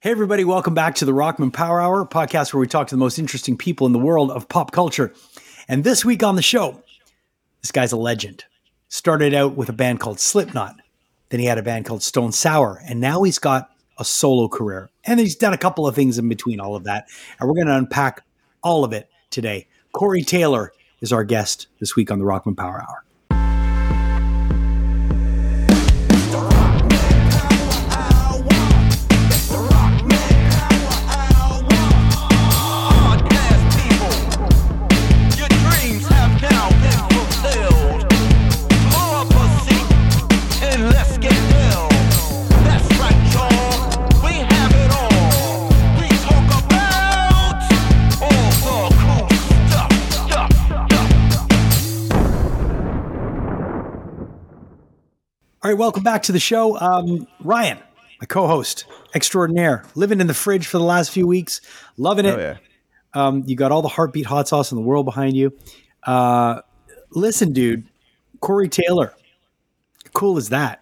Hey, everybody, welcome back to the Rockman Power Hour podcast where we talk to the most interesting people in the world of pop culture. And this week on the show, this guy's a legend. Started out with a band called Slipknot, then he had a band called Stone Sour, and now he's got a solo career. And he's done a couple of things in between all of that. And we're going to unpack all of it today. Corey Taylor is our guest this week on the Rockman Power Hour. All right, welcome back to the show. Um, Ryan, my co host extraordinaire, living in the fridge for the last few weeks, loving it. Oh, yeah. um, you got all the heartbeat hot sauce in the world behind you. Uh, listen, dude, Corey Taylor, cool as that.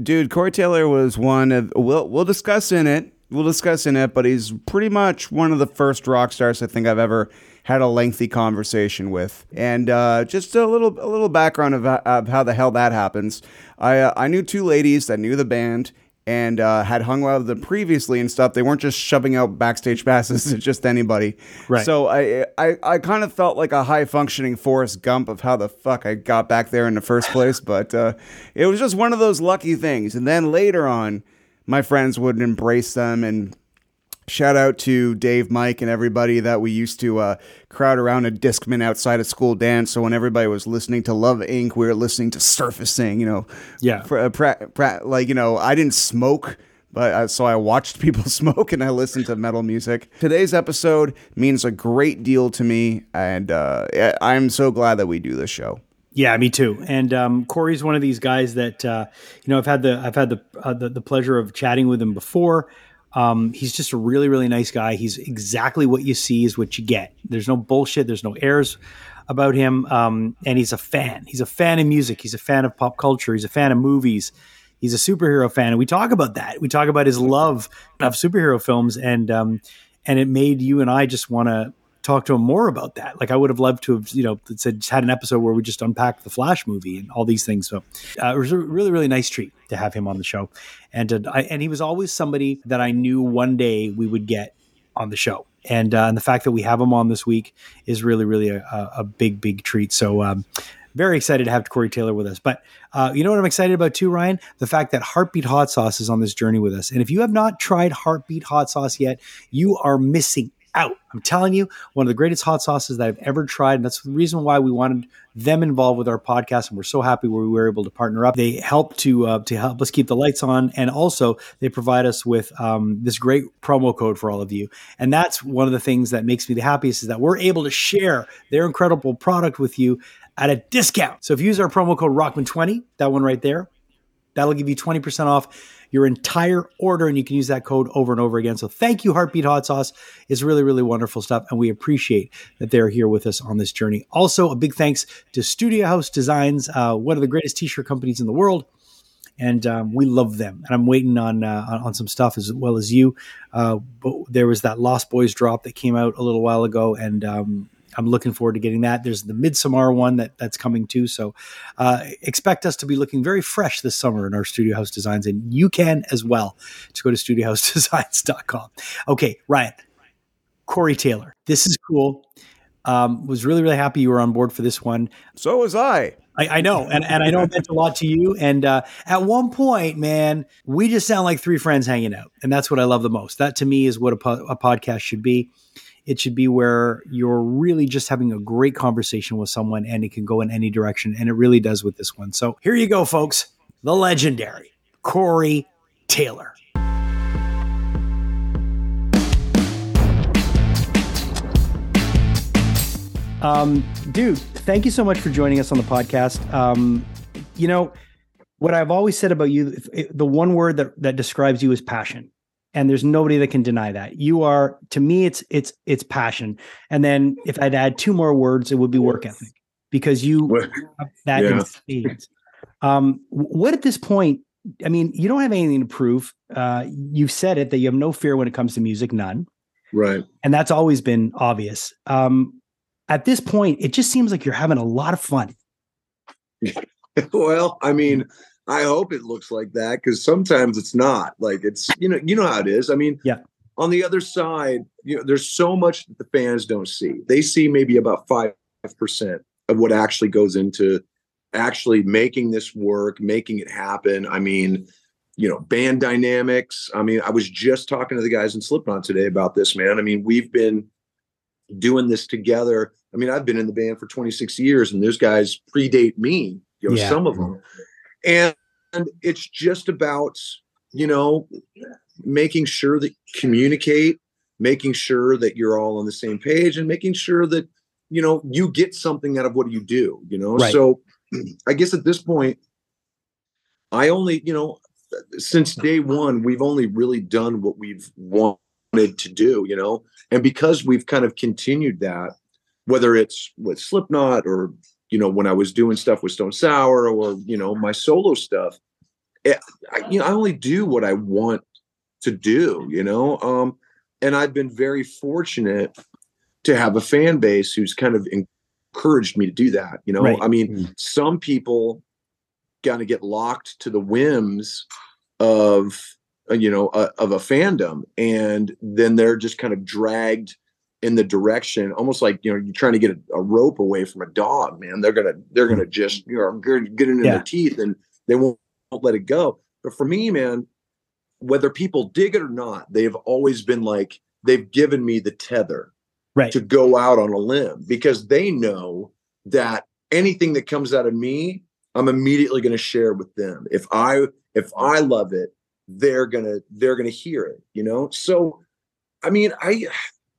Dude, Corey Taylor was one of, we'll, we'll discuss in it. We'll discuss in it, but he's pretty much one of the first rock stars I think I've ever had a lengthy conversation with. And uh, just a little a little background of, of how the hell that happens. I uh, I knew two ladies that knew the band and uh, had hung out with them previously and stuff. They weren't just shoving out backstage passes to just anybody. Right. So I I, I kind of felt like a high functioning Forrest Gump of how the fuck I got back there in the first place. but uh, it was just one of those lucky things. And then later on, my friends would embrace them and Shout out to Dave, Mike, and everybody that we used to uh, crowd around a Discman outside of school dance. So when everybody was listening to Love Inc., we were listening to Surfacing. You know, yeah, uh, pra- pra- like you know, I didn't smoke, but uh, so I watched people smoke and I listened to metal music. Today's episode means a great deal to me, and uh, I'm so glad that we do this show. Yeah, me too. And um, Corey's one of these guys that uh, you know I've had the I've had the, uh, the, the pleasure of chatting with him before. Um, he's just a really, really nice guy. He's exactly what you see is what you get. There's no bullshit. There's no airs about him. Um, and he's a fan. He's a fan of music. He's a fan of pop culture. He's a fan of movies. He's a superhero fan, and we talk about that. We talk about his love of superhero films, and um, and it made you and I just want to talk to him more about that. Like I would have loved to have, you know, said had an episode where we just unpacked the Flash movie and all these things. So uh, it was a really, really nice treat to have him on the show, and uh, I, and he was always somebody that I knew one day we would get on the show. And, uh, and the fact that we have him on this week is really, really a, a big, big treat. So, um, very excited to have Corey Taylor with us. But uh, you know what I'm excited about too, Ryan? The fact that Heartbeat Hot Sauce is on this journey with us. And if you have not tried Heartbeat Hot Sauce yet, you are missing out. I'm telling you, one of the greatest hot sauces that I've ever tried. And that's the reason why we wanted them involved with our podcast. And we're so happy we were able to partner up. They help to uh, to help us keep the lights on. And also they provide us with um, this great promo code for all of you. And that's one of the things that makes me the happiest is that we're able to share their incredible product with you at a discount. So if you use our promo code Rockman20, that one right there, that'll give you 20% off your entire order, and you can use that code over and over again. So thank you, Heartbeat Hot Sauce. It's really, really wonderful stuff, and we appreciate that they're here with us on this journey. Also, a big thanks to Studio House Designs, uh, one of the greatest t-shirt companies in the world and um, we love them. And I'm waiting on uh, on some stuff as well as you. Uh, but there was that Lost Boys drop that came out a little while ago, and um, I'm looking forward to getting that. There's the Midsommar one that that's coming too. So uh, expect us to be looking very fresh this summer in our Studio House designs, and you can as well. To go to studiohousedesigns.com. Okay, Ryan, Corey Taylor, this is cool. Um, was really really happy you were on board for this one. So was I. I, I, know, and, and I know it meant a lot to you. And uh, at one point, man, we just sound like three friends hanging out, and that's what I love the most. That to me is what a, po- a podcast should be. It should be where you're really just having a great conversation with someone and it can go in any direction. And it really does with this one. So here you go, folks. The legendary Corey Taylor. Um, dude, thank you so much for joining us on the podcast. Um, you know, what I've always said about you, the one word that, that describes you is passion and there's nobody that can deny that you are to me it's it's it's passion and then if i'd add two more words it would be work ethic because you that yeah. um what at this point I mean, you don't have anything to prove. Uh, you've said it that you have no fear when it comes to music, none. Right. And that's always been obvious. Um, at this point, it just seems like you're having a lot of fun. well, I mean, I hope it looks like that because sometimes it's not. Like it's you know you know how it is. I mean, yeah. On the other side, you know, there's so much that the fans don't see. They see maybe about five percent of what actually goes into actually making this work, making it happen. I mean, you know, band dynamics. I mean, I was just talking to the guys in Slipknot today about this, man. I mean, we've been doing this together. I mean, I've been in the band for 26 years, and those guys predate me. You know, yeah. some of them, and, it's just about you know making sure that communicate, making sure that you're all on the same page, and making sure that you know you get something out of what you do. You know, right. so I guess at this point, I only you know since day one we've only really done what we've wanted to do. You know, and because we've kind of continued that, whether it's with Slipknot or you know when I was doing stuff with Stone Sour or you know my solo stuff, it, I, you know I only do what I want to do. You know, um, and I've been very fortunate to have a fan base who's kind of encouraged me to do that. You know, right. I mean, mm-hmm. some people kind of get locked to the whims of uh, you know uh, of a fandom and then they're just kind of dragged in the direction almost like you know you're trying to get a, a rope away from a dog man. They're gonna they're gonna mm-hmm. just you know get it in yeah. their teeth and they won't, won't let it go. But for me man whether people dig it or not they've always been like they've given me the tether right. to go out on a limb because they know that anything that comes out of me i'm immediately going to share with them. If i if i love it they're gonna they're gonna hear it you know? So i mean i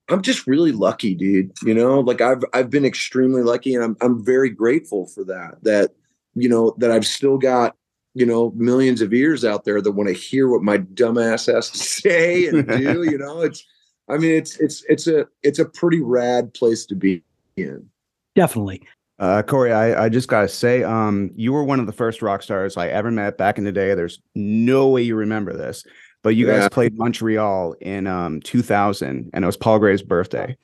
i'm just really lucky dude you know like i've i've been extremely lucky and i'm i'm very grateful for that that you know that i've still got you know millions of ears out there that want to hear what my dumbass has to say and do you know? It's i mean it's it's it's a it's a pretty rad place to be in. Definitely. Uh, Corey, I, I just gotta say, um, you were one of the first rock stars I ever met back in the day. There's no way you remember this, but you yeah. guys played Montreal in um 2000, and it was Paul Gray's birthday.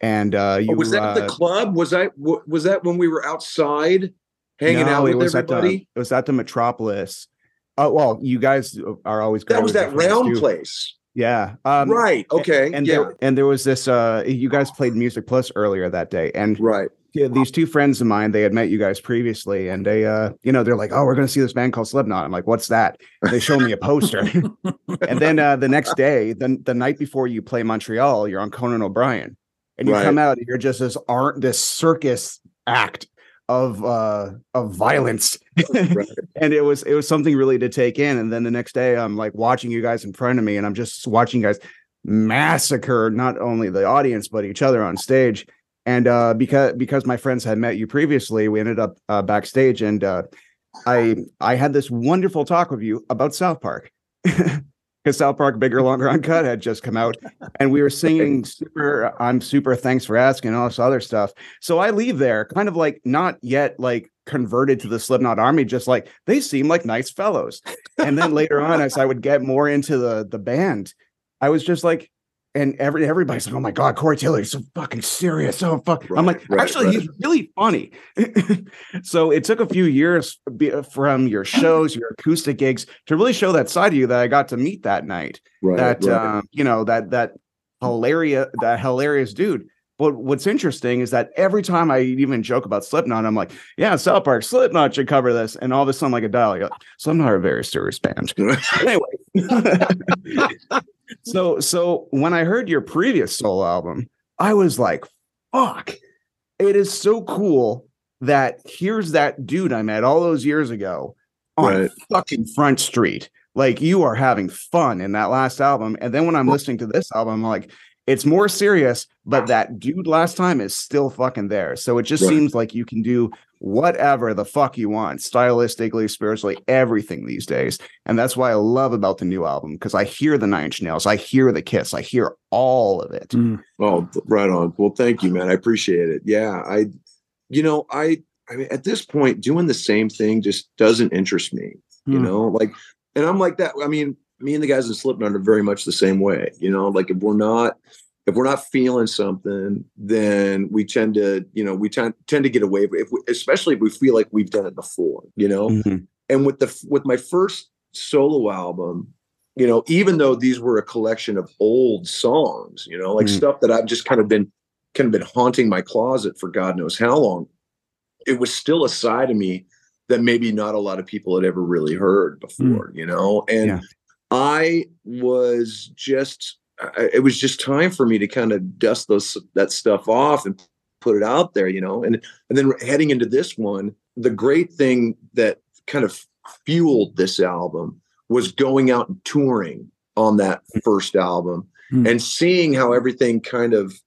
And uh, you oh, was that uh, the club? Was that was that when we were outside hanging no, out with it was everybody? At the, it was at the Metropolis. Oh well, you guys are always that was that round place. Yeah. Um, right. Okay. And, and yeah. There, and there was this. Uh, you guys played MusiquePlus earlier that day, and right yeah, these two friends of mine, they had met you guys previously, and they, uh, you know, they're like, "Oh, we're going to see this band called Slipknot." I'm like, "What's that?" they show me a poster, and then uh, the next day, the the night before you play Montreal, you're on Conan O'Brien, and you right. come out, and you're just this art, this circus act of uh of violence. Right. and it was it was something really to take in. And then the next day i'm like watching you guys in front of me and i'm just watching you guys massacre not only the audience but each other on stage. And uh, because because my friends had met you previously, we ended up uh, backstage, and uh, I I had this wonderful talk with you about South Park because South Park Bigger Longer Uncut had just come out, and we were singing super. I'm super. Thanks for asking all this other stuff. So I leave there, kind of like not yet like converted to the Slipknot army, just like they seem like nice fellows. And then later on, as I would get more into the the band, I was just like, and every everybody's like, "Oh my god, Corey Taylor, he's so fucking serious." So fuck. Right, I'm like, right, actually, right. he's really funny. so it took a few years from your shows, your acoustic gigs, to really show that side of you that I got to meet that night. that um, you know that that hilarious that hilarious dude. But what's interesting is that every time I even joke about Slipknot, I'm like, yeah, South Park, Slipknot should cover this. And all of a sudden, like a dial, you're like, Slipknot are a very serious band. anyway. so so when I heard your previous solo album, I was like, fuck, it is so cool that here's that dude I met all those years ago on right. fucking Front Street. Like you are having fun in that last album. And then when I'm listening to this album, I'm like, it's more serious, but ah. that dude last time is still fucking there. So it just right. seems like you can do whatever the fuck you want, stylistically, spiritually, everything these days. And that's why I love about the new album because I hear the Nine Inch Nails, I hear the Kiss, I hear all of it. Mm. Oh, right on. Well, thank you, man. I appreciate it. Yeah, I, you know, I, I mean, at this point, doing the same thing just doesn't interest me. Mm. You know, like and I'm like that. I mean, me and the guys in Slipknot are very much the same way. You know, like if we're not if we're not feeling something, then we tend to, you know, we tend tend to get away. If we, especially if we feel like we've done it before, you know. Mm-hmm. And with the with my first solo album, you know, even though these were a collection of old songs, you know, like mm-hmm. stuff that I've just kind of been kind of been haunting my closet for God knows how long, it was still a side of me that maybe not a lot of people had ever really heard before, mm. you know. And yeah. I was just it was just time for me to kind of dust those that stuff off and put it out there, you know. And and then heading into this one, the great thing that kind of fueled this album was going out and touring on that first album mm. and seeing how everything kind of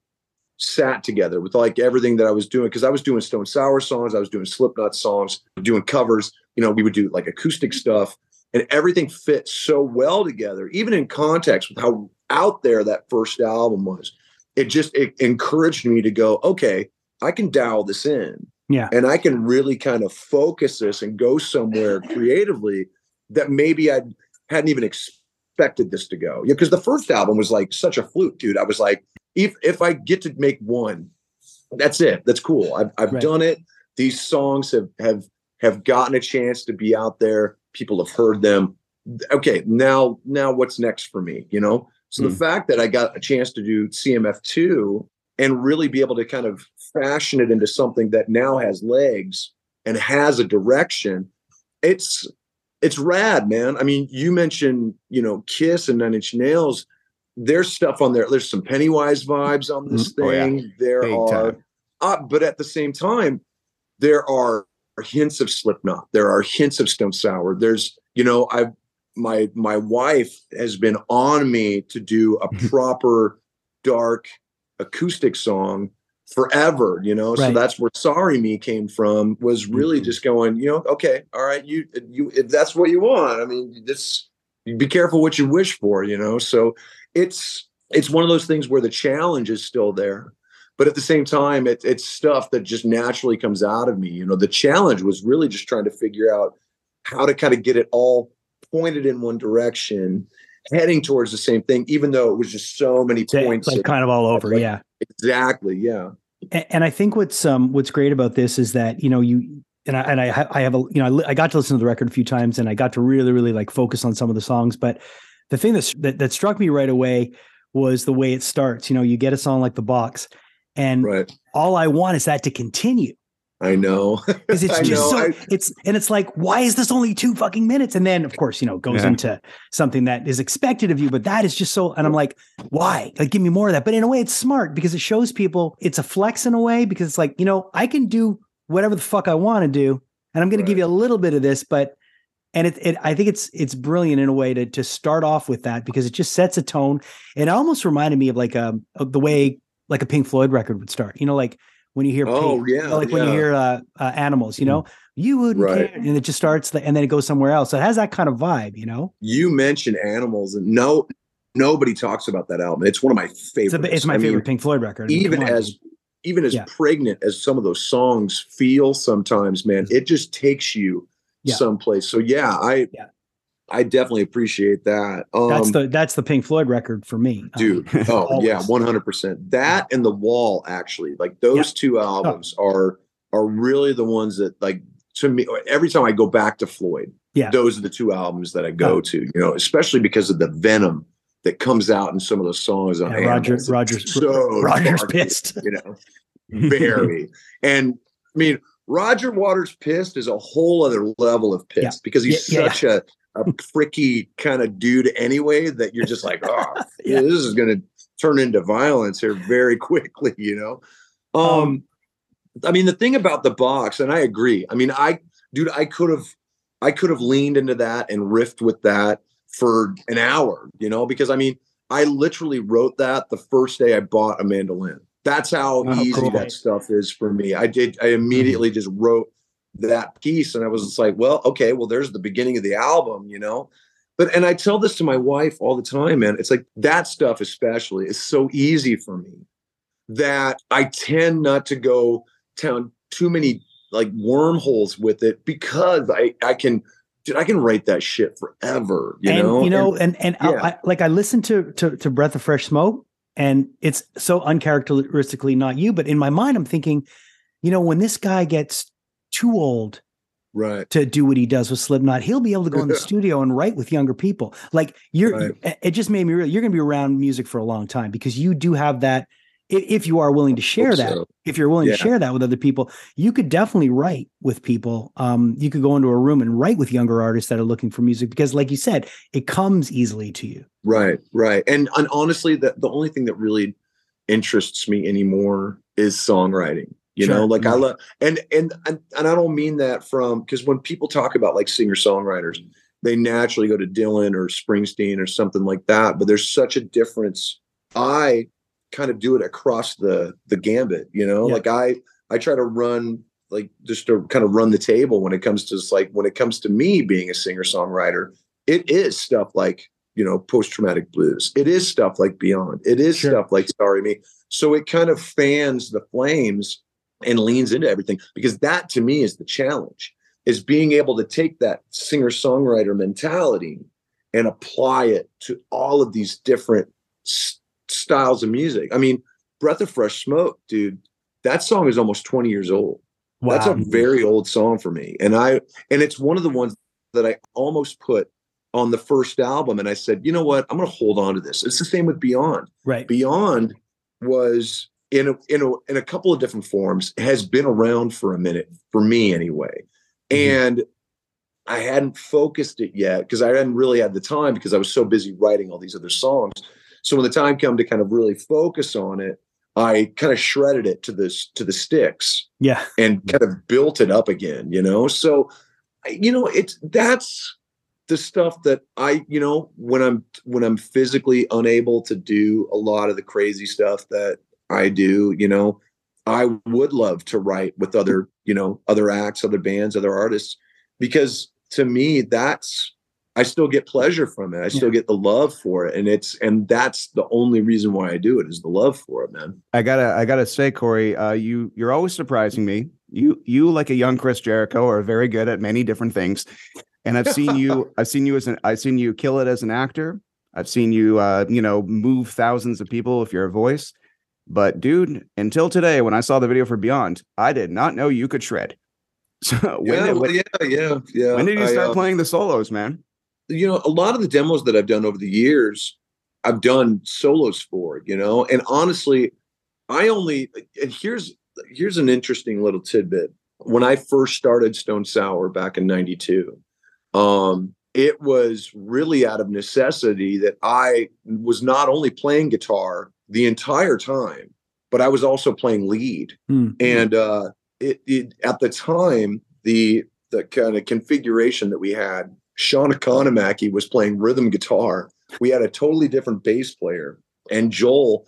sat together with like everything that I was doing because I was doing Stone Sour songs, I was doing Slipknot songs, doing covers. You know, we would do like acoustic stuff, and everything fit so well together, even in context with how out there that first album was. It just it encouraged me to go, okay, I can dial this in. Yeah. And I can really kind of focus this and go somewhere creatively that maybe I hadn't even expected this to go. Yeah, because the first album was like such a fluke, dude. I was like, if if I get to make one, that's it. That's cool. I've I've right. done it. These songs have have have gotten a chance to be out there. People have heard them. Okay, now now what's next for me? You know. So mm. the hmm. fact that I got a chance to do CMF two and really be able to kind of fashion it into something that now has legs and has a direction, it's it's rad, man. I mean, you mentioned you know Kiss and Nine Inch Nails there's stuff on there. There's some Pennywise vibes on this thing. Mm-hmm. Oh, yeah. There Big are, uh, but at the same time, there are hints of Slipknot. There are hints of Stone Sour. There's, you know, I my my wife has been on me to do a proper dark acoustic song forever you know right. so that's where sorry me came from was really mm-hmm. just going you know okay all right you you if that's what you want i mean this be careful what you wish for you know so it's it's one of those things where the challenge is still there but at the same time it, it's stuff that just naturally comes out of me you know the challenge was really just trying to figure out how to kind of get it all pointed in one direction heading towards the same thing even though it was just so many points like kind of all over like, yeah exactly yeah and, and, i think what's um what's great about this is that you know you and I, and I, I have a, you know, I, I got to listen to the record a few times and I got to really, really like focus on some of the songs, but the thing that, that struck me right away was the way it starts. You know, you get a song like the box, and right. all I want is that to continue. I know because it's just so I, it's and it's like why is this only two fucking minutes? And then of course you know goes yeah. into something that is expected of you, but that is just so. And I'm like, why? Like give me more of that. But in a way, it's smart because it shows people it's a flex in a way because it's like you know I can do whatever the fuck I want to do, and I'm going right. to give you a little bit of this, but and it, it, I think it's it's brilliant in a way to to start off with that because it just sets a tone. It almost reminded me of like um the way like a Pink Floyd record would start. You know, like when you hear oh Pink, yeah, like yeah. when you hear uh, uh, animals. You know, mm. you wouldn't right. care, and it just starts the, and then it goes somewhere else. So it has that kind of vibe. You know, you mentioned animals, and no nobody talks about that album. It's one of my favorites. It's, a, it's my I favorite mean, Pink Floyd record. even as even as yeah. pregnant as some of those songs feel sometimes, man, it just takes you yeah. someplace. So yeah, I. I definitely appreciate that. Um, that's the that's the Pink Floyd record for me, dude. Um, oh yeah, one hundred percent. That and the Wall actually, like those yeah. two albums oh. are are really the ones that like to me. Every time I go back to Floyd, yeah, those are the two albums that I go oh. to. You know, especially because of the venom that comes out in some of those songs on yeah, Roger Roger's so Roger's dark, pissed, you know, very. and I mean, Roger Waters pissed is a whole other level of pissed yeah. because he's yeah, such a a pricky kind of dude anyway that you're just like, oh, yeah. this is going to turn into violence here very quickly, you know? Um, um, I mean, the thing about the box, and I agree. I mean, I, dude, I could have, I could have leaned into that and riffed with that for an hour, you know, because I mean, I literally wrote that the first day I bought a mandolin. That's how oh, easy cool. that stuff is for me. I did, I immediately mm-hmm. just wrote that piece and i was just like well okay well there's the beginning of the album you know but and i tell this to my wife all the time man it's like that stuff especially is so easy for me that i tend not to go down too many like wormholes with it because i i can dude, I can write that shit forever. You and know, you know, and and, yeah. I, I, like I listened to, to to Breath of Fresh Smoke, and it's so uncharacteristically not you, but in my mind, I'm thinking, you know, when this guy gets too old right? to do what he does with Slipknot, he'll be able to go in the studio and write with younger people. Like you're, Right. it just made me real. You're going to be around music for a long time because you do have that. If you are willing to share that, so. if you're willing Yeah. to share that with other people, you could definitely write with people. Um, you could go into a room and write with younger artists that are looking for music because, like you said, it comes easily to you. Right, right. And and honestly, the the only thing that really interests me anymore is songwriting. You know, Sure. like I love and and and, and I don't mean that from because when people talk about like singer songwriters, they naturally go to Dylan or Springsteen or something like that. But there's such a difference. I kind of do it across the the gambit. You know, Yeah. like I I try to run like just to kind of run the table when it comes to like when it comes to me being a singer songwriter. It is stuff like you know post traumatic blues. It is stuff like Beyond. It is Sure. stuff like Sorry Me. So it kind of fans the flames and leans into everything because that to me is the challenge is being able to take that singer songwriter mentality and apply it to all of these different s- styles of music. I mean, Breath of Fresh Smoke, dude, that song is almost 20 years old. That's a very old song for me. And I and it's one of the ones that I almost put on the first album and I said, "You know what? I'm going to hold on to this." It's the same with Beyond. right. Beyond was in a in a in a couple of different forms has been around for a minute for me anyway. Mhm. And I hadn't focused it yet because I hadn't really had the time because I was so busy writing all these other songs. So when the time came to kind of really focus on it, I kind of shredded it to this to the sticks Yeah. and kind of built it up again, you know? So you know, it's that's the stuff that I, you know, when I'm when I'm physically unable to do a lot of the crazy stuff that I do, you know, I would love to write with other, you know, other acts, other bands, other artists because to me that's I still get pleasure from it. I still get the love for it and it's and that's the only reason why I do it is the love for it, man. I gotta I gotta say, Corey, uh, you you're always surprising me. You you like a young Chris Jericho are very good at many different things, and I've seen you I've seen you as an I've seen you kill it as an actor. I've seen you uh, you know move thousands of people with your voice. But dude, until today, when I saw the video for Beyond, I did not know you could shred. So when, yeah, did, when, yeah, yeah, yeah. when did you I, start uh, playing the solos, man? you know, a lot of the demos that I've done over the years, I've done solos for, you know, and honestly, I only and here's here's an interesting little tidbit. When I first started Stone Sour back in 92, um, it was really out of necessity that I was not only playing guitar the entire time, but I was also playing lead Hmm. and uh, it, it at the time the the kind of configuration that we had, Shawn Economaki was playing rhythm guitar. We had a totally different bass player, and Joel,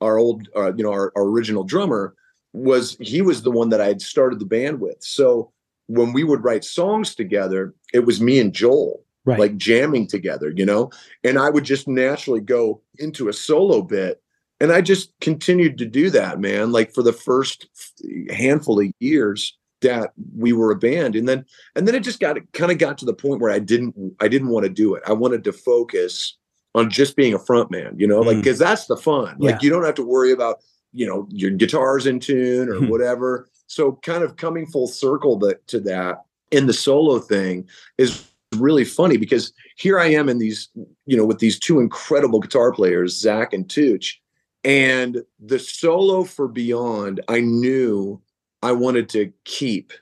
our old, uh, you know, our, our original drummer, was he was the one that I had started the band with. So when we would write songs together, it was me and Joel Right. like jamming together, you know, and I would just naturally go into a solo bit. And I just continued to do that, man, like for the first handful of years that we were a band. And then and then it just got kind of got to the point where I didn't I didn't want to do it. I wanted to focus on just being a front man, you know, like Mm. because that's the fun. Like you don't have to worry about, you know, your guitar's in tune or Hmm. whatever. So kind of coming full circle that, to that in the solo thing is really funny because here I am in these, you know, with these two incredible guitar players, Zach and Tooch. And the solo for Beyond, I knew I wanted to keep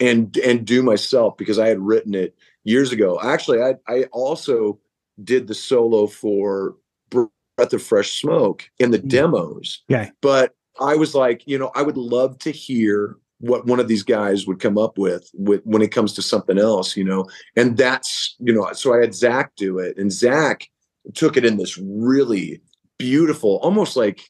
and and do myself because I had written it years ago. Actually, I I also did the solo for Breath of Fresh Smoke in the Mm. demos. Yeah. But I was like, you know, I would love to hear what one of these guys would come up with, with when it comes to something else, you know. And that's, you know, so I had Zach do it, and Zach took it in this really beautiful, almost like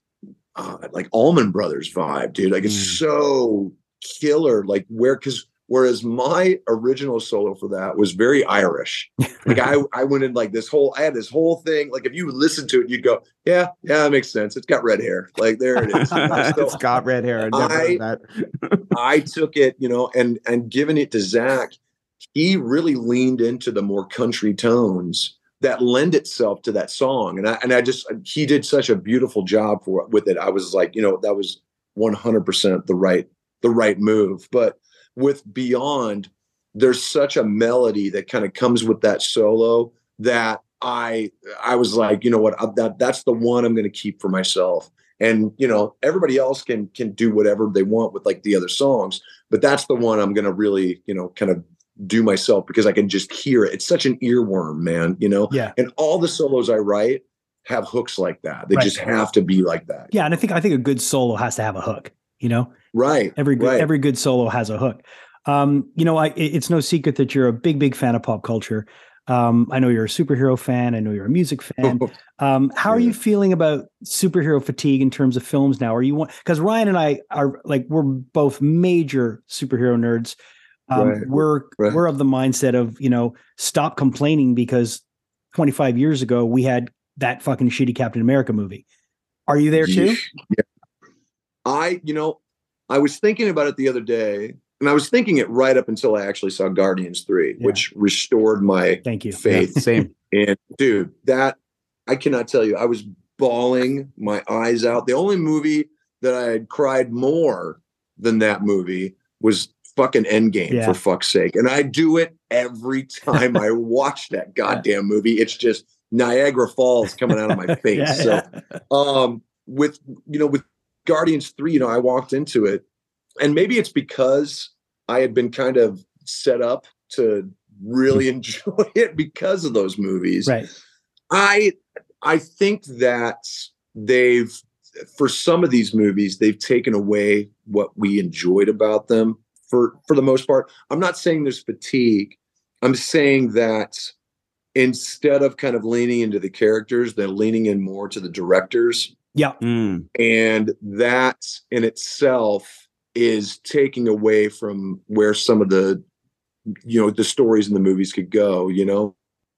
uh, like Allman Brothers vibe, dude. Like it's Mm. so killer. Like where because whereas my original solo for that was very Irish. Like I I went in like this whole I had this whole thing. Like if you listen to it, you'd go, yeah, yeah, that makes sense. It's got red hair. Like there it is. you know? So it's got red hair. I never I- heard that. I took it, you know, and and giving it to Zach, he really leaned into the more country tones that lend itself to that song. And I and I just he did such a beautiful job for with it. I was like, you know, that was 100% the right the right move. But with Beyond, there's such a melody that kind of comes with that solo that I I was like, you know what, that that's the one I'm going to keep for myself. And you know, everybody else can can do whatever they want with like the other songs, but that's the one I'm going to really, you know, kind of do myself because I can just hear it. It's such an earworm, man, you know? Yeah. And all the solos I write have hooks like that. They Right. just have to be like that. Yeah, and I think I think a good solo has to have a hook. You know, Right. every good right. every good solo has a hook. Um, you know, I, it's no secret that you're a big big fan of pop culture. Um, I know you're a superhero fan. I know you're a music fan. Um, how are you feeling about superhero fatigue in terms of films now? Are you because Ryan and I are like we're both major superhero nerds. Um, Right. We're Right. we're of the mindset of you know stop complaining because 25 years ago we had that fucking shitty Captain America movie. Are you there too? Yeah. I, you know, I was thinking about it the other day, and I was thinking it right up until I actually saw Guardians 3, Yeah. which restored my Thank you. faith. Same. And dude, that I cannot tell you, I was bawling my eyes out. The only movie that I had cried more than that movie was fucking Endgame, Yeah. for fuck's sake. And I do it every time I watch that goddamn movie. It's just Niagara Falls coming out of my face. Yeah, so yeah. um with you know with guardians 3 you know i walked into it and maybe it's because i had been kind of set up to really hmm. enjoy it because of those movies. Right. i i think that they've for some of these movies they've taken away what we enjoyed about them for for the most part. I'm not saying there's fatigue. I'm saying that instead of kind of leaning into the characters they're leaning in more to the directors Yeah. Mm. and that in itself is taking away from where some of the you know the stories in the movies could go you know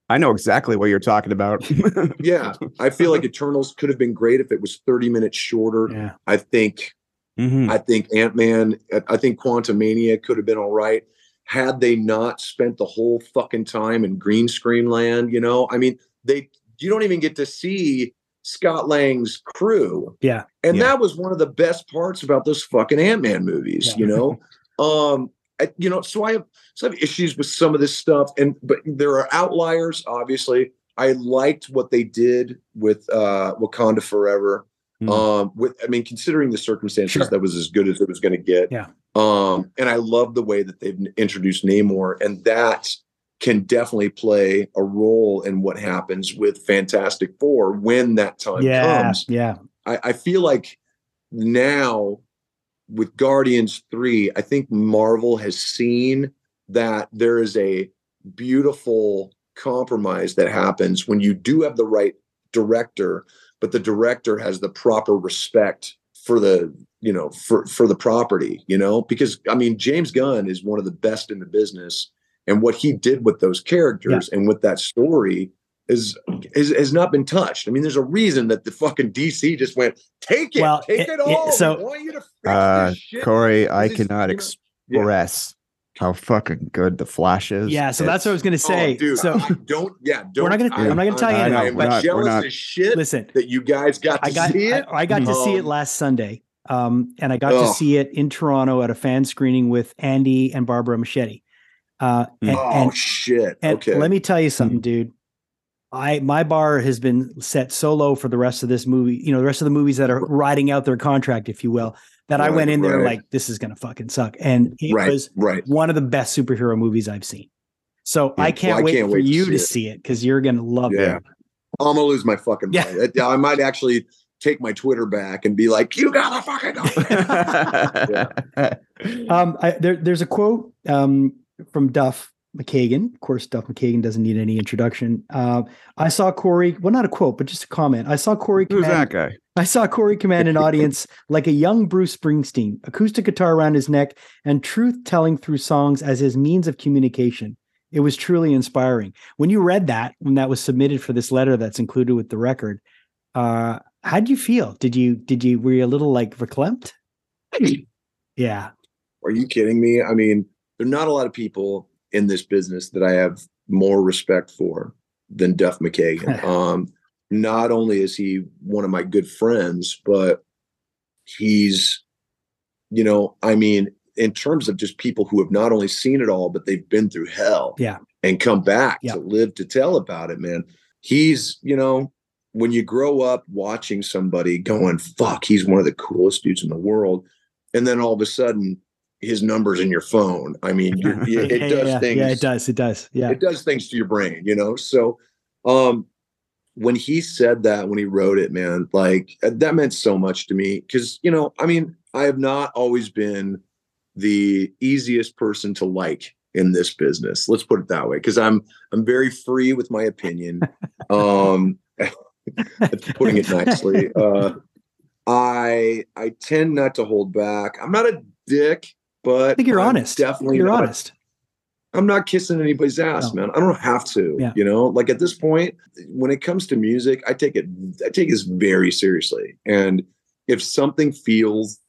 I know exactly what you're talking about. yeah i feel like eternals could have been great if it was 30 minutes shorter Yeah. i think Mhm. i think ant-man I- i think Quantumania could have been all right had they not spent the whole fucking time in green screen land you know i mean they you don't even get to see scott lang's crew Yeah. and Yeah. that was one of the best parts about those fucking ant-man movies Yeah. you know um I, you know so i have some issues with some of this stuff and but there are outliers obviously i liked what they did with uh wakanda forever Mm. um with i mean considering the circumstances Sure. that was as good as it was going to get Yeah. um and i love the way that they've introduced namor and that can definitely play a role in what happens with fantastic four when that time Yeah. comes Yeah. I, I feel like now with Guardians 3, I think Marvel has seen that there is a beautiful compromise that happens when you do have the right director, but the director has the proper respect for the you know for for the property you know because i mean james gunn is one of the best in the business and what he did with those characters and with that story is, is has not been touched. I mean, there's a reason that the fucking DC just went take it, Well, take it- it, it- all. so- we want you to fix Uh, this shit. Corey, I This- cannot you know- express how fucking good the Flash is. Yeah. So that's what I was going to say. oh, dude, so I don't. Yeah, don't. not gonna- I- I'm not gonna tell you I, anything, I am but- We're not- jealous we're not- as shit listen, that you guys got to I got see I, it. I got to see it Um, last Sunday. Um, and I got to see it in Toronto at a fan screening with Andy and Barbara Muschietti. Uh, and, oh and, shit. and okay. let me tell you something, dude. I my bar has been set so low for the rest of this movie, you know, the rest of the movies that are riding out their contract, if you will, that I went in there right. like, this is gonna fucking suck. And it right, was right. one of the best superhero movies I've seen. So Yeah, I can't well, I wait can't for wait to you to see it because you're gonna love Yeah. it. I'm gonna lose my fucking Yeah. mind. I, I might actually take my Twitter back and be like, "You gotta fucking go." Um, I, there, there's a quote um, from Duff McKagan. Of course, Duff McKagan doesn't need any introduction. Uh, I saw Corey. Well, not a quote, but just a comment. I saw Corey. Who's command- that guy? I saw Corey command an audience like a young Bruce Springsteen, acoustic guitar around his neck, and truth telling through songs as his means of communication. It was truly inspiring. When you read that, when that was submitted for this letter that's included with the record, uh, how did you feel? Did you did you were you a little like verklempt? Yeah, Are you kidding me? I mean, there are not a lot of people in this business that I have more respect for than Duff McKagan. um, not only is he one of my good friends, but he's, you know, I mean, in terms of just people who have not only seen it all, but they've been through hell yeah. and come back Yeah. to live to tell about it, man. He's, you know, when you grow up watching somebody going, fuck, he's one of the coolest dudes in the world. And then all of a sudden, his number's in your phone. I mean, you- it yeah, does yeah, things Yeah, it does. It does. Yeah. it does things to your brain, you know. So, um, when he said that, when he wrote it, man, like uh, that meant so much to me because you know, I mean, I have not always been the easiest person to like in this business. Let's put it that way, because I'm I'm very free with my opinion. um, putting it nicely. Uh, I I tend not to hold back. I'm not a dick, but I think you're I'm honest. Definitely, You're not- honest. I'm not kissing anybody's ass, No. man. I don't have to. Yeah. You know, like at this point, when it comes to music, I take it I take this very seriously. And if something feels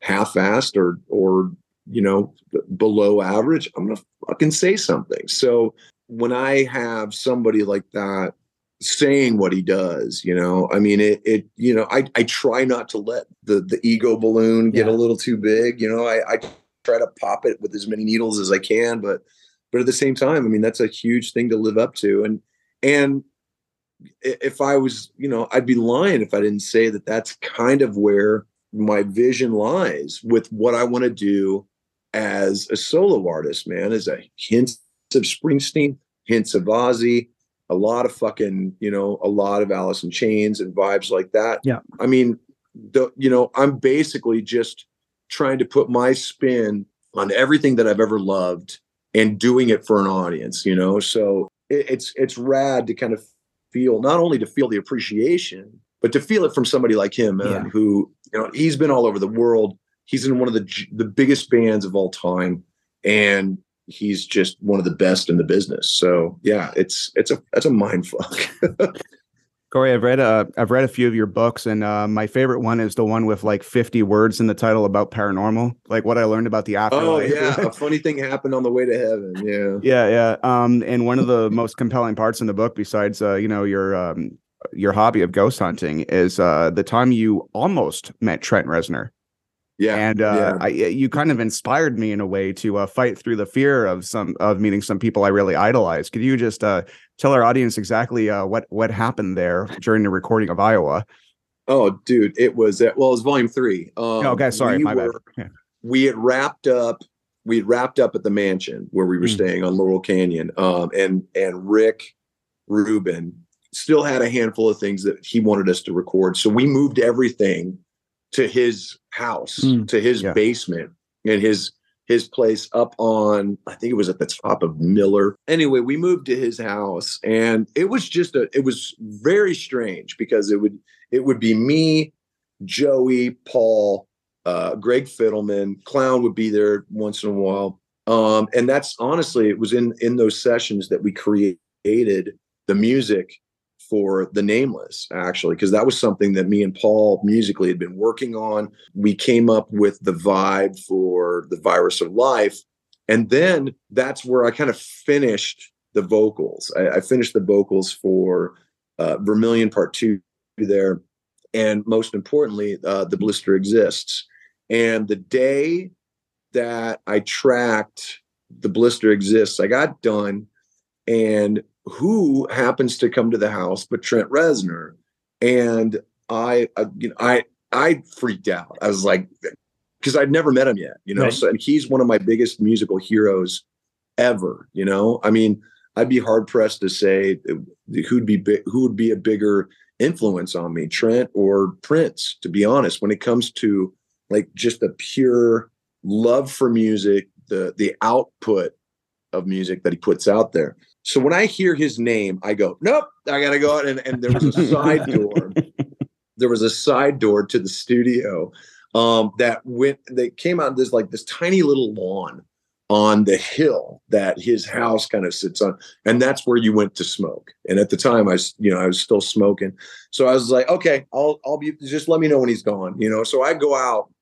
half-assed or or you know below average, I'm gonna fucking say something. So when I have somebody like that saying what he does, you know, I mean it it you know, I I try not to let the the ego balloon get Yeah. a little too big. You know, I I try to pop it with as many needles as I can, but but at the same time, I mean that's a huge thing to live up to, and and if I was, you know, I'd be lying if I didn't say that that's kind of where my vision lies with what I want to do as a solo artist. Man, is a hints of Springsteen, hints of Ozzy, a lot of fucking, you know, a lot of Alice in Chains and vibes like that. Yeah. I mean, the you know, I'm basically just trying to put my spin on everything that I've ever loved and doing it for an audience, you know? So it, it's it's rad to kind of feel not only to feel the appreciation, but to feel it from somebody like him, man, Yeah. who, you know, he's been all over the world. He's in one of the the biggest bands of all time and he's just one of the best in the business. So, yeah, it's it's a it's a mind fuck. Corey, I've read uh, I've read a few of your books, and uh, my favorite one is the one with like 50 words in the title about paranormal, like what I learned about the afterlife. oh, yeah, a funny thing happened on the way to heaven. Yeah. yeah, yeah. Um, and one of the most compelling parts in the book, besides uh, you know your um, your hobby of ghost hunting, is uh, the time you almost met Trent Reznor, Yeah. and uh, yeah. I, you kind of inspired me in a way to uh, fight through the fear of some of meeting some people I really idolize. Could you just uh, tell our audience exactly uh, what what happened there during the recording of Iowa? Oh, dude, it was at, well, it was volume three. Um, Oh, okay, sorry, we my bad. Yeah. We had wrapped up. We had wrapped up at the mansion where we were Mm. staying on Laurel Canyon. Um, and and Rick Rubin still had a handful of things that he wanted us to record. So we moved everything to his house, Mm. to his Yeah. basement, and his his place up on I think it was at the top of Miller. Anyway, we moved to his house and it was just a it was very strange because it would it would be me, Joey, Paul, uh, Greg Fidelman, Clown would be there once in a while. Um, and that's honestly, it was in in those sessions that we created the music for the nameless actually because that was something that me and paul musically had been working on. We came up with the vibe for the virus of life and then that's where i kind of finished the vocals. I, I finished the vocals for uh, vermilion part two there and most importantly uh, the blister exists. And the day that i tracked the blister exists i got done and who happens to come to the house but Trent Reznor. And I, I you know I I freaked out. I was like because I'd never met him yet you know? Right. so and he's one of my biggest musical heroes ever you know? I mean I'd be hard pressed to say who'd be bi- who would be a bigger influence on me Trent or Prince to be honest. When it comes to like just the pure love for music the the output of music that he puts out there so when I hear his name, I go, nope, I gotta go out. And, and there was a side door. There was a side door to the studio um, that went that came out this like this tiny little lawn on the hill that his house kind of sits on. And that's where you went to smoke. And at the time I was, you know, I was still smoking. So I was like, okay, I'll I'll be just let me know when he's gone, you know. So I go out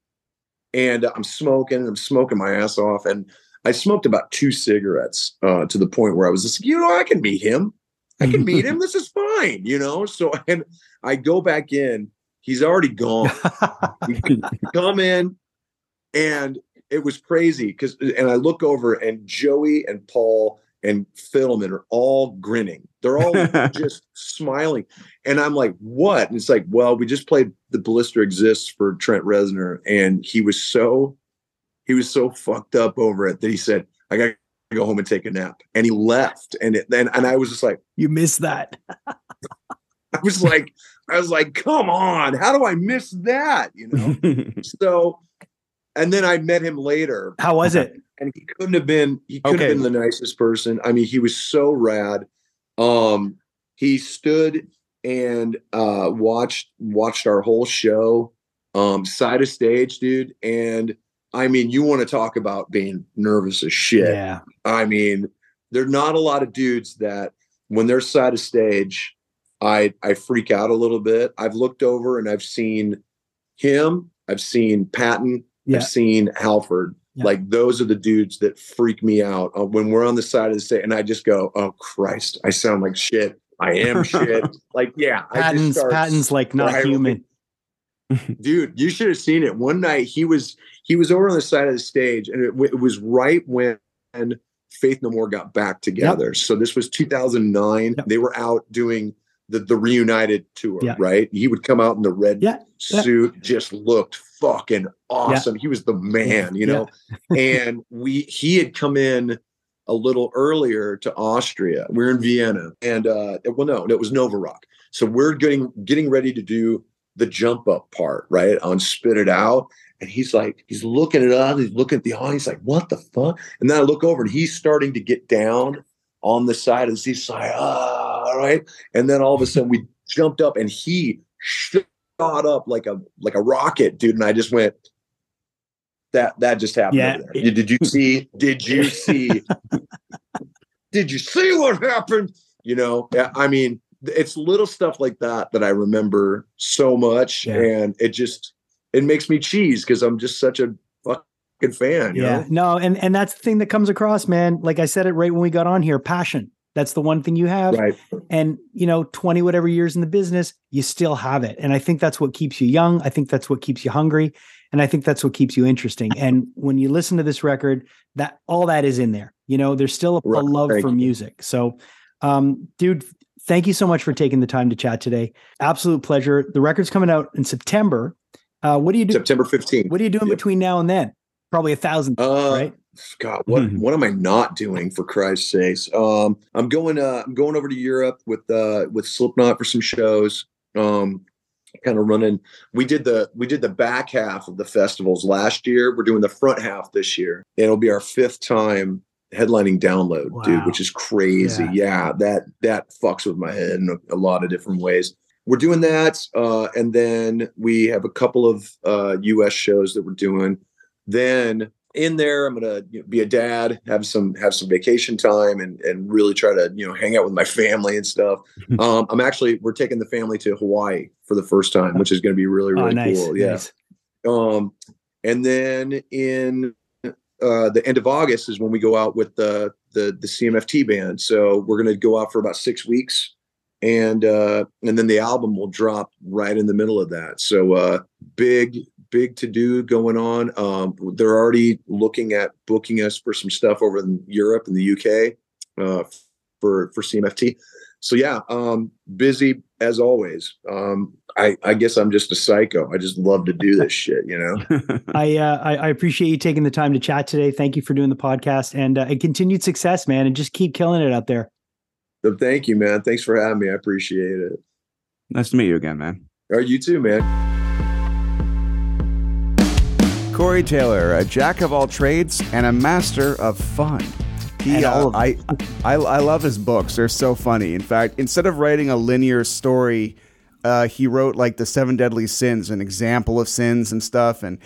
and I'm smoking, I'm smoking my ass off. And I smoked about two cigarettes uh, to the point where I was just, you know, I can meet him. I can meet him. This is fine, you know. So and I go back in. He's already gone. come in, and it was crazy because. And I look over, and Joey and Paul and Fidelman are all grinning. They're all just smiling. And I'm like, what? And it's like, well, we just played The Blister Exists for Trent Reznor. And he was so, he was so fucked up over it that he said, I got to go home and take a nap. And he left. And it, then, and I was just like, you missed that. I was like, I was like, come on, how do I miss that? You know? so, and then I met him later. How was it? and he couldn't have been he couldn't okay. have been the nicest person. I mean, he was so rad. Um, he stood and uh, watched watched our whole show, um, side of stage, dude. And I mean, you want to talk about being nervous as shit. Yeah. I mean, there're not a lot of dudes that when they're side of stage, I I freak out a little bit. I've looked over and I've seen him, I've seen Patton, yeah. I've seen Halford yeah. Like those are the dudes that freak me out uh, when we're on the side of the stage, and I just go, "Oh Christ, I sound like shit. I am shit." Like, yeah, Patton's Patton's like not human. Dude, you should have seen it. One night he was he was over on the side of the stage, and it, it was right when Faith No More got back together. Yep. So this was 2009. Yep. They were out doing the the reunited tour, yeah. right? He would come out in the red yeah. suit, yeah. just looked fucking awesome. He was the man, you know. and we he had come in a little earlier to Austria. We are in Vienna, and uh, well, no, it was Nova Rock. So we're getting getting ready to do the jump up part, right? On Spit It Out. And he's like, he's looking at us, he's looking at the audience, like, what the fuck? And then I look over and he's starting to get down on the side the seat, like, ah, all right. And then all of a sudden we jumped up and he shot up like a like a rocket, dude. And I just went, that that just happened. Yeah. Did, did you see? Did you see? did you see what happened? You know, I mean, it's little stuff like that that I remember so much, yeah. and it just it makes me cheese because I'm just such a fucking fan. yeah, know? no, and and that's the thing that comes across, man. Like I said it right when we got on here, passion. That's the one thing you have. Right. And you know, 20 whatever years in the business, you still have it. And I think that's what keeps you young. I think that's what keeps you hungry. And I think that's what keeps you interesting. And when you listen to this record, that all that is in there. You know, there's still a, right. a love thank for you. music. So um, dude, thank you so much for taking the time to chat today. Absolute pleasure. The record's coming out in September. Uh, what do you do? September 15th. What are you doing yep. between now and then? probably a thousand, uh, right? God, what mm-hmm. what am I not doing for Christ's sakes? Um, I'm going uh I'm going over to Europe with uh with Slipknot for some shows. Um kind of running we did the we did the back half of the festivals last year. We're doing the front half this year. And it'll be our fifth time headlining download, wow. dude, which is crazy. Yeah. yeah. that that fucks with my head in a, a lot of different ways we're doing that uh, and then we have a couple of uh, us shows that we're doing then in there, I'm gonna you know, be a dad, have some have some vacation time, and and really try to you know hang out with my family and stuff. um, I'm actually we're taking the family to Hawaii for the first time, which is going to be really really oh, nice, cool. Yeah. Nice. Um, and then in uh, the end of August is when we go out with the the the CMFT band. So we're going to go out for about six weeks, and uh, and then the album will drop right in the middle of that. So uh, big big to do going on. Um, they're already looking at booking us for some stuff over in Europe and the UK uh, for for CMFT. So yeah, um, busy as always. Um, I, I guess I'm just a psycho. I just love to do this shit, you know. I, uh, I, I appreciate you taking the time to chat today. Thank you for doing the podcast and uh, and continued success, man. And just keep killing it out there. So thank you, man. Thanks for having me. I appreciate it. Nice to meet you again, man. All right, you too, man. Corey Taylor, a jack of all trades and a master of fun. He, uh, I, I, I love his books. They're so funny. In fact, instead of writing a linear story, uh, he wrote like the seven deadly sins, an example of sins and stuff. And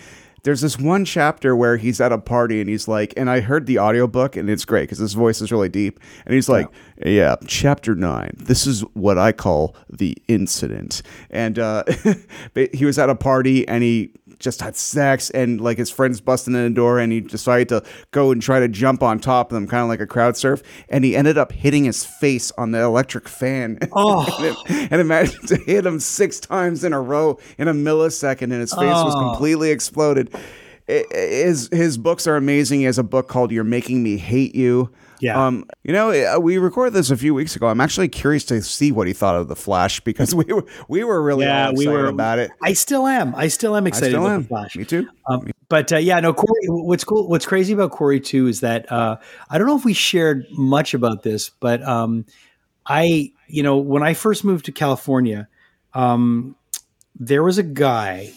there's this one chapter where he's at a party and he's like, and I heard the audiobook and it's great because his voice is really deep. And he's like, yeah, yeah chapter nine. This is what I call the incident. And uh, he was at a party and he just had sex and like his friends busting in the door and he decided to go and try to jump on top of them kind of like a crowd surf and he ended up hitting his face on the electric fan Oh. and, and imagine to hit him six times in a row in a millisecond and his face was Oh. completely exploded his his books are amazing he has a book called you're making me hate you Yeah. um, you know, uh, we recorded this a few weeks ago. I'm actually curious to see what he thought of the Flash because we were we were really Yeah, we excited were- about it. I still am. I still am I excited still about am. the Flash. Me too. Um, but uh, yeah, no, Corey. What's cool? What's crazy about Corey too is that uh, I don't know if we shared much about this, but um, I, you know, when I first moved to California, um, there was a guy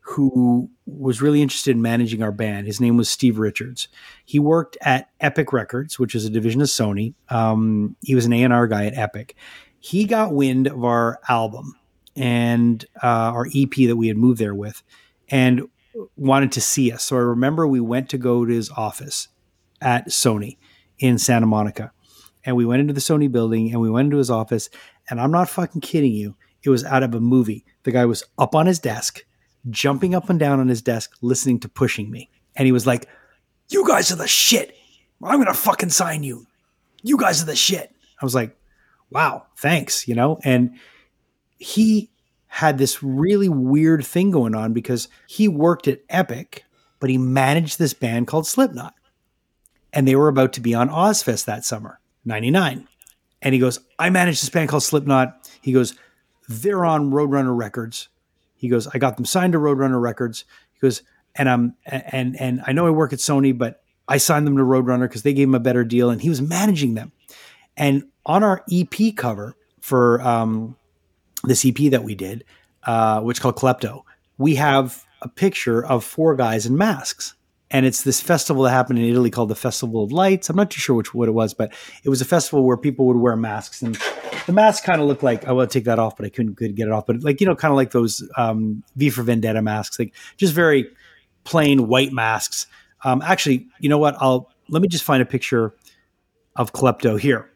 who was really interested in managing our band. His name was Steve Richards. He worked at Epic Records, which is a division of Sony. Um, he was an A and R guy at Epic. He got wind of our album and uh, our EP that we had moved there with, and wanted to see us. So I remember we went to go to his office at Sony in Santa Monica. And we went into the Sony building and we went into his office. And I'm not fucking kidding you. It was out of a movie. The guy was up on his desk, jumping up and down on his desk, listening to Pushing Me. And he was like, You guys are the shit. I'm going to fucking sign you. You guys are the shit. I was like, Wow, thanks, you know? And he had this really weird thing going on because he worked at Epic, but he managed this band called Slipknot. And they were about to be on Ozzfest that summer, 99. And he goes, I managed this band called Slipknot. He goes, they're on Roadrunner Records. He goes, I got them signed to Roadrunner Records. He goes, and I'm and and I know I work at Sony, but I signed them to Roadrunner because they gave him a better deal, and he was managing them. And on our EP cover for um, this EP that we did, uh, which called Klepto, we have a picture of four guys in masks. And it's this festival that happened in Italy called the Festival of Lights. I'm not too sure which what it was, but it was a festival where people would wear masks, and the masks kind of looked like I want to take that off, but I couldn't, couldn't get it off. But like you know, kind of like those um, V for Vendetta masks, like just very plain white masks. Um, actually, you know what? I'll let me just find a picture of Klepto here.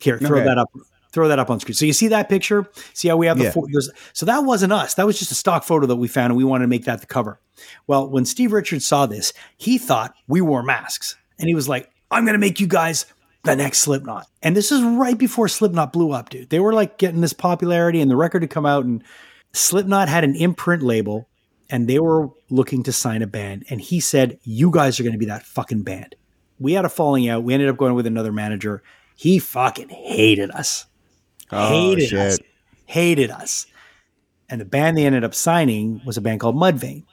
Here, throw Okay. that up. Throw that up on screen. So you see that picture? See how we have the Yeah. four, there's, so that wasn't us. That was just a stock photo that we found, and we wanted to make that the cover. Well, when Steve Richards saw this, he thought we wore masks, and he was like, "I'm going to make you guys the next Slipknot." And this is right before Slipknot blew up, dude. They were like getting this popularity, and the record had come out, and Slipknot had an imprint label, and they were looking to sign a band. And he said, "You guys are going to be that fucking band." We had a falling out. We ended up going with another manager. He fucking hated us Oh, hated shit. us, hated us. And the band they ended up signing was a band called Mudvayne.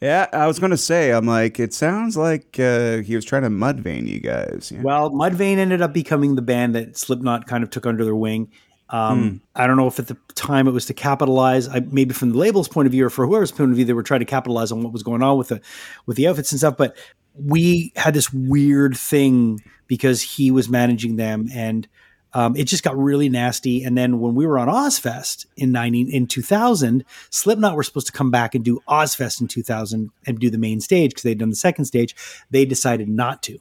Yeah, I was gonna say, I'm like, it sounds like uh, he was trying to mudvayne you guys. Yeah. Well, Mudvayne ended up becoming the band that Slipknot kind of took under their wing. Um, I don't know if at the time it was to capitalize, I, maybe from the label's point of view or for whoever's point of view, they were trying to capitalize on what was going on with the with the outfits and stuff. But we had this weird thing because he was managing them, and um, it just got really nasty. And then when we were on Ozzfest in ninety in two thousand, Slipknot were supposed to come back and do Ozzfest in two thousand and do the main stage because they'd done the second stage. They decided not to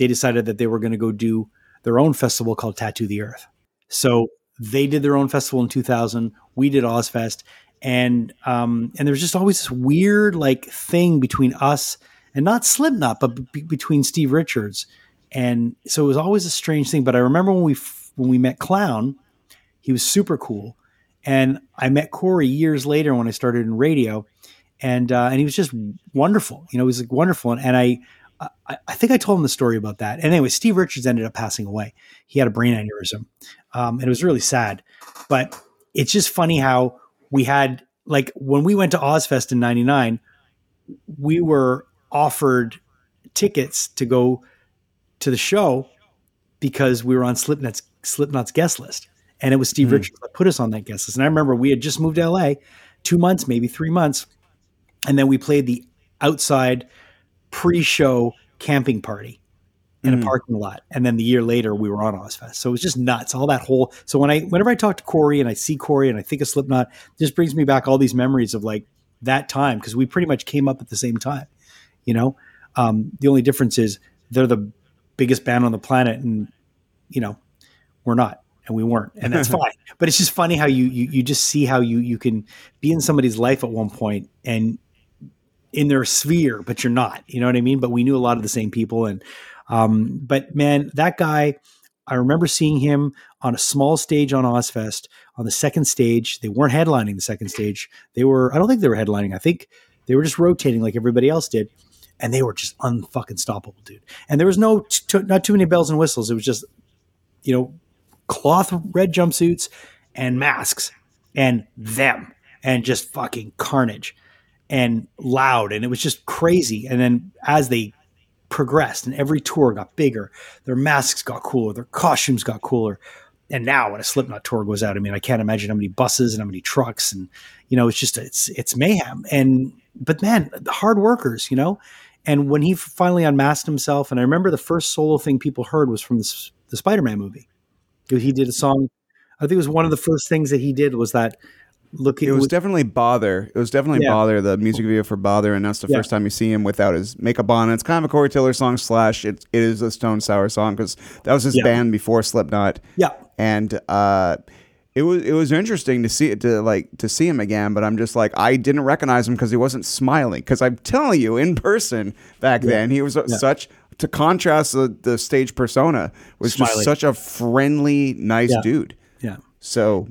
they decided that they were going to go do their own festival called Tattoo the Earth. So they did their own festival in 2000. We did Ozzfest, and um, and there's just always this weird like thing between us and not Slipknot, but b- between Steve Richards, and so it was always a strange thing. But I remember when we when we met Clown, he was super cool, and I met Corey years later when I started in radio, and uh, and he was just wonderful. You know, he was like wonderful, and, and I. I, think I told him the story about that. And anyway, Steve Richards ended up passing away. He had a brain aneurysm, um, and it was really sad. But it's just funny how we had like when we went to Ozzfest in '99, we were offered tickets to go to the show because we were on Slipknot's Slipknot's guest list, and it was Steve Richards that put us on that guest list. And I remember we had just moved to LA, two months, maybe three months, and then we played the outside pre-show camping party in a parking lot, and then the year later we were on Ozzfest. So it was just nuts. All that whole. So when I whenever I talk to Corey and I see Corey and I think of Slipknot, just brings me back all these memories of like that time because we pretty much came up at the same time. You know, um, the only difference is they're the biggest band on the planet, and you know, we're not, and we weren't, and that's fine. But it's just funny how you you you just see how you you can be in somebody's life at one point and in their sphere, but you're not. You know what I mean? But we knew a lot of the same people, and um, but man, that guy. I remember seeing him on a small stage on Ozzfest on the second stage. They weren't headlining the second stage. They were, I don't think they were headlining. I think they were just rotating like everybody else did. And they were just unfucking stoppable, dude. And there was no, t- not too many bells and whistles. It was just, you know, cloth red jumpsuits and masks and them and just fucking carnage and loud. And it was just crazy. And then as they progressed and every tour got bigger, their masks got cooler, their costumes got cooler. And now when a Slipknot tour goes out, I mean, I can't imagine how many buses and how many trucks and you know, it's just it's it's mayhem. And but man, the hard workers, you know. And when he finally unmasked himself, and I remember the first solo thing people heard was from the, the Spider-Man movie. He did a song. I think it was one of the first things that he did was that look. It was definitely bother. It was definitely Yeah. bother. The music video for bother, and that's the Yeah. first time you see him without his makeup on. And it's kind of a Corey Taylor song slash it, it is a Stone Sour song because that was his Yeah. band before Slipknot. Yeah, and uh, it was it was interesting to see it to like to see him again. But I'm just like I didn't recognize him because he wasn't smiling. Because I'm telling you, in person back then, he was such to contrast the, the stage persona was Smiley. just such a friendly, nice Yeah. dude. yeah. So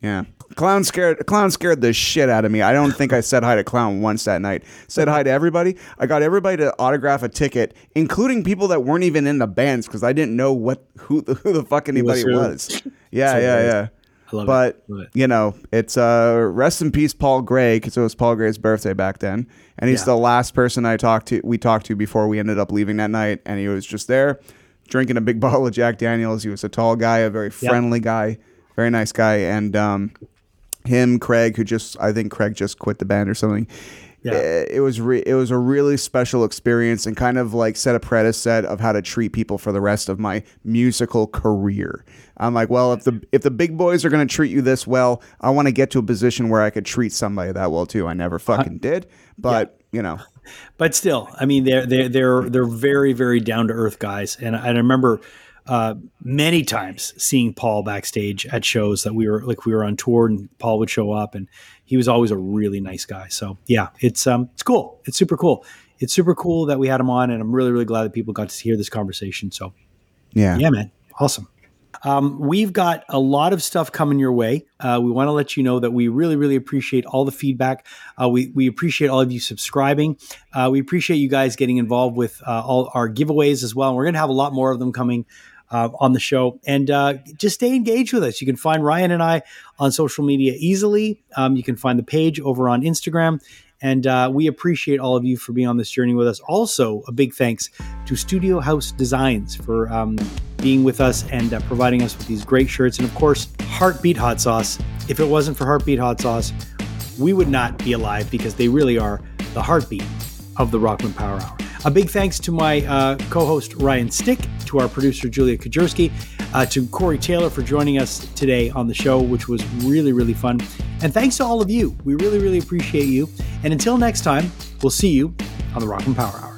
yeah. Clown scared clown scared the shit out of me. I don't think I said hi to clown once that night. Said hi to everybody. I got everybody to autograph a ticket, including people that weren't even in the bands because I didn't know what who the, who the fuck anybody who. was. Yeah, So yeah, yeah. Love But it. Love it. you know, it's uh rest in peace, Paul Gray, because it was Paul Gray's birthday back then, and he's Yeah. the last person I talked to. We talked to before we ended up leaving that night, and he was just there drinking a big bottle of Jack Daniels. He was a tall guy, a very friendly guy, very nice guy, and um, him, Craig, who just I think Craig just quit the band or something. Yeah. Eh, It was re- it was a really special experience and kind of like set a precedent of how to treat people for the rest of my musical career. I'm like, well, if the if the big boys are going to treat you this well, I want to get to a position where I could treat somebody that well too. I never fucking did, but you know, but still, I mean, they're they're they're they're very very down to earth guys, and I remember uh, many times seeing Paul backstage at shows that we were like we were on tour, and Paul would show up, and he was always a really nice guy. So yeah, it's um it's cool, it's super cool, it's super cool that we had him on, and I'm really really glad that people got to hear this conversation. So yeah, yeah, man, awesome. Um, we've got a lot of stuff coming your way. Uh, we want to let you know that we really, really appreciate all the feedback. Uh, we, we appreciate all of you subscribing. Uh, we appreciate you guys getting involved with uh, all our giveaways as well. We're going to have a lot more of them coming uh, on the show. And uh, just stay engaged with us. You can find Ryan and I on social media easily. Um, you can find the page over on Instagram. And uh, we appreciate all of you for being on this journey with us. Also, a big thanks to Studio House Designs for um, being with us and uh, providing us with these great shirts. And of course, Heartbeat Hot Sauce. If it wasn't for Heartbeat Hot Sauce, we would not be alive because they really are the heartbeat of the Rockman Power Hour. A big thanks to my uh, co host Ryan Stick, to our producer Julia Kajerski, uh, to Corey Taylor for joining us today on the show, which was really, really fun. And thanks to all of you. We really, really appreciate you. And until next time, we'll see you on the Rockman Power Hour.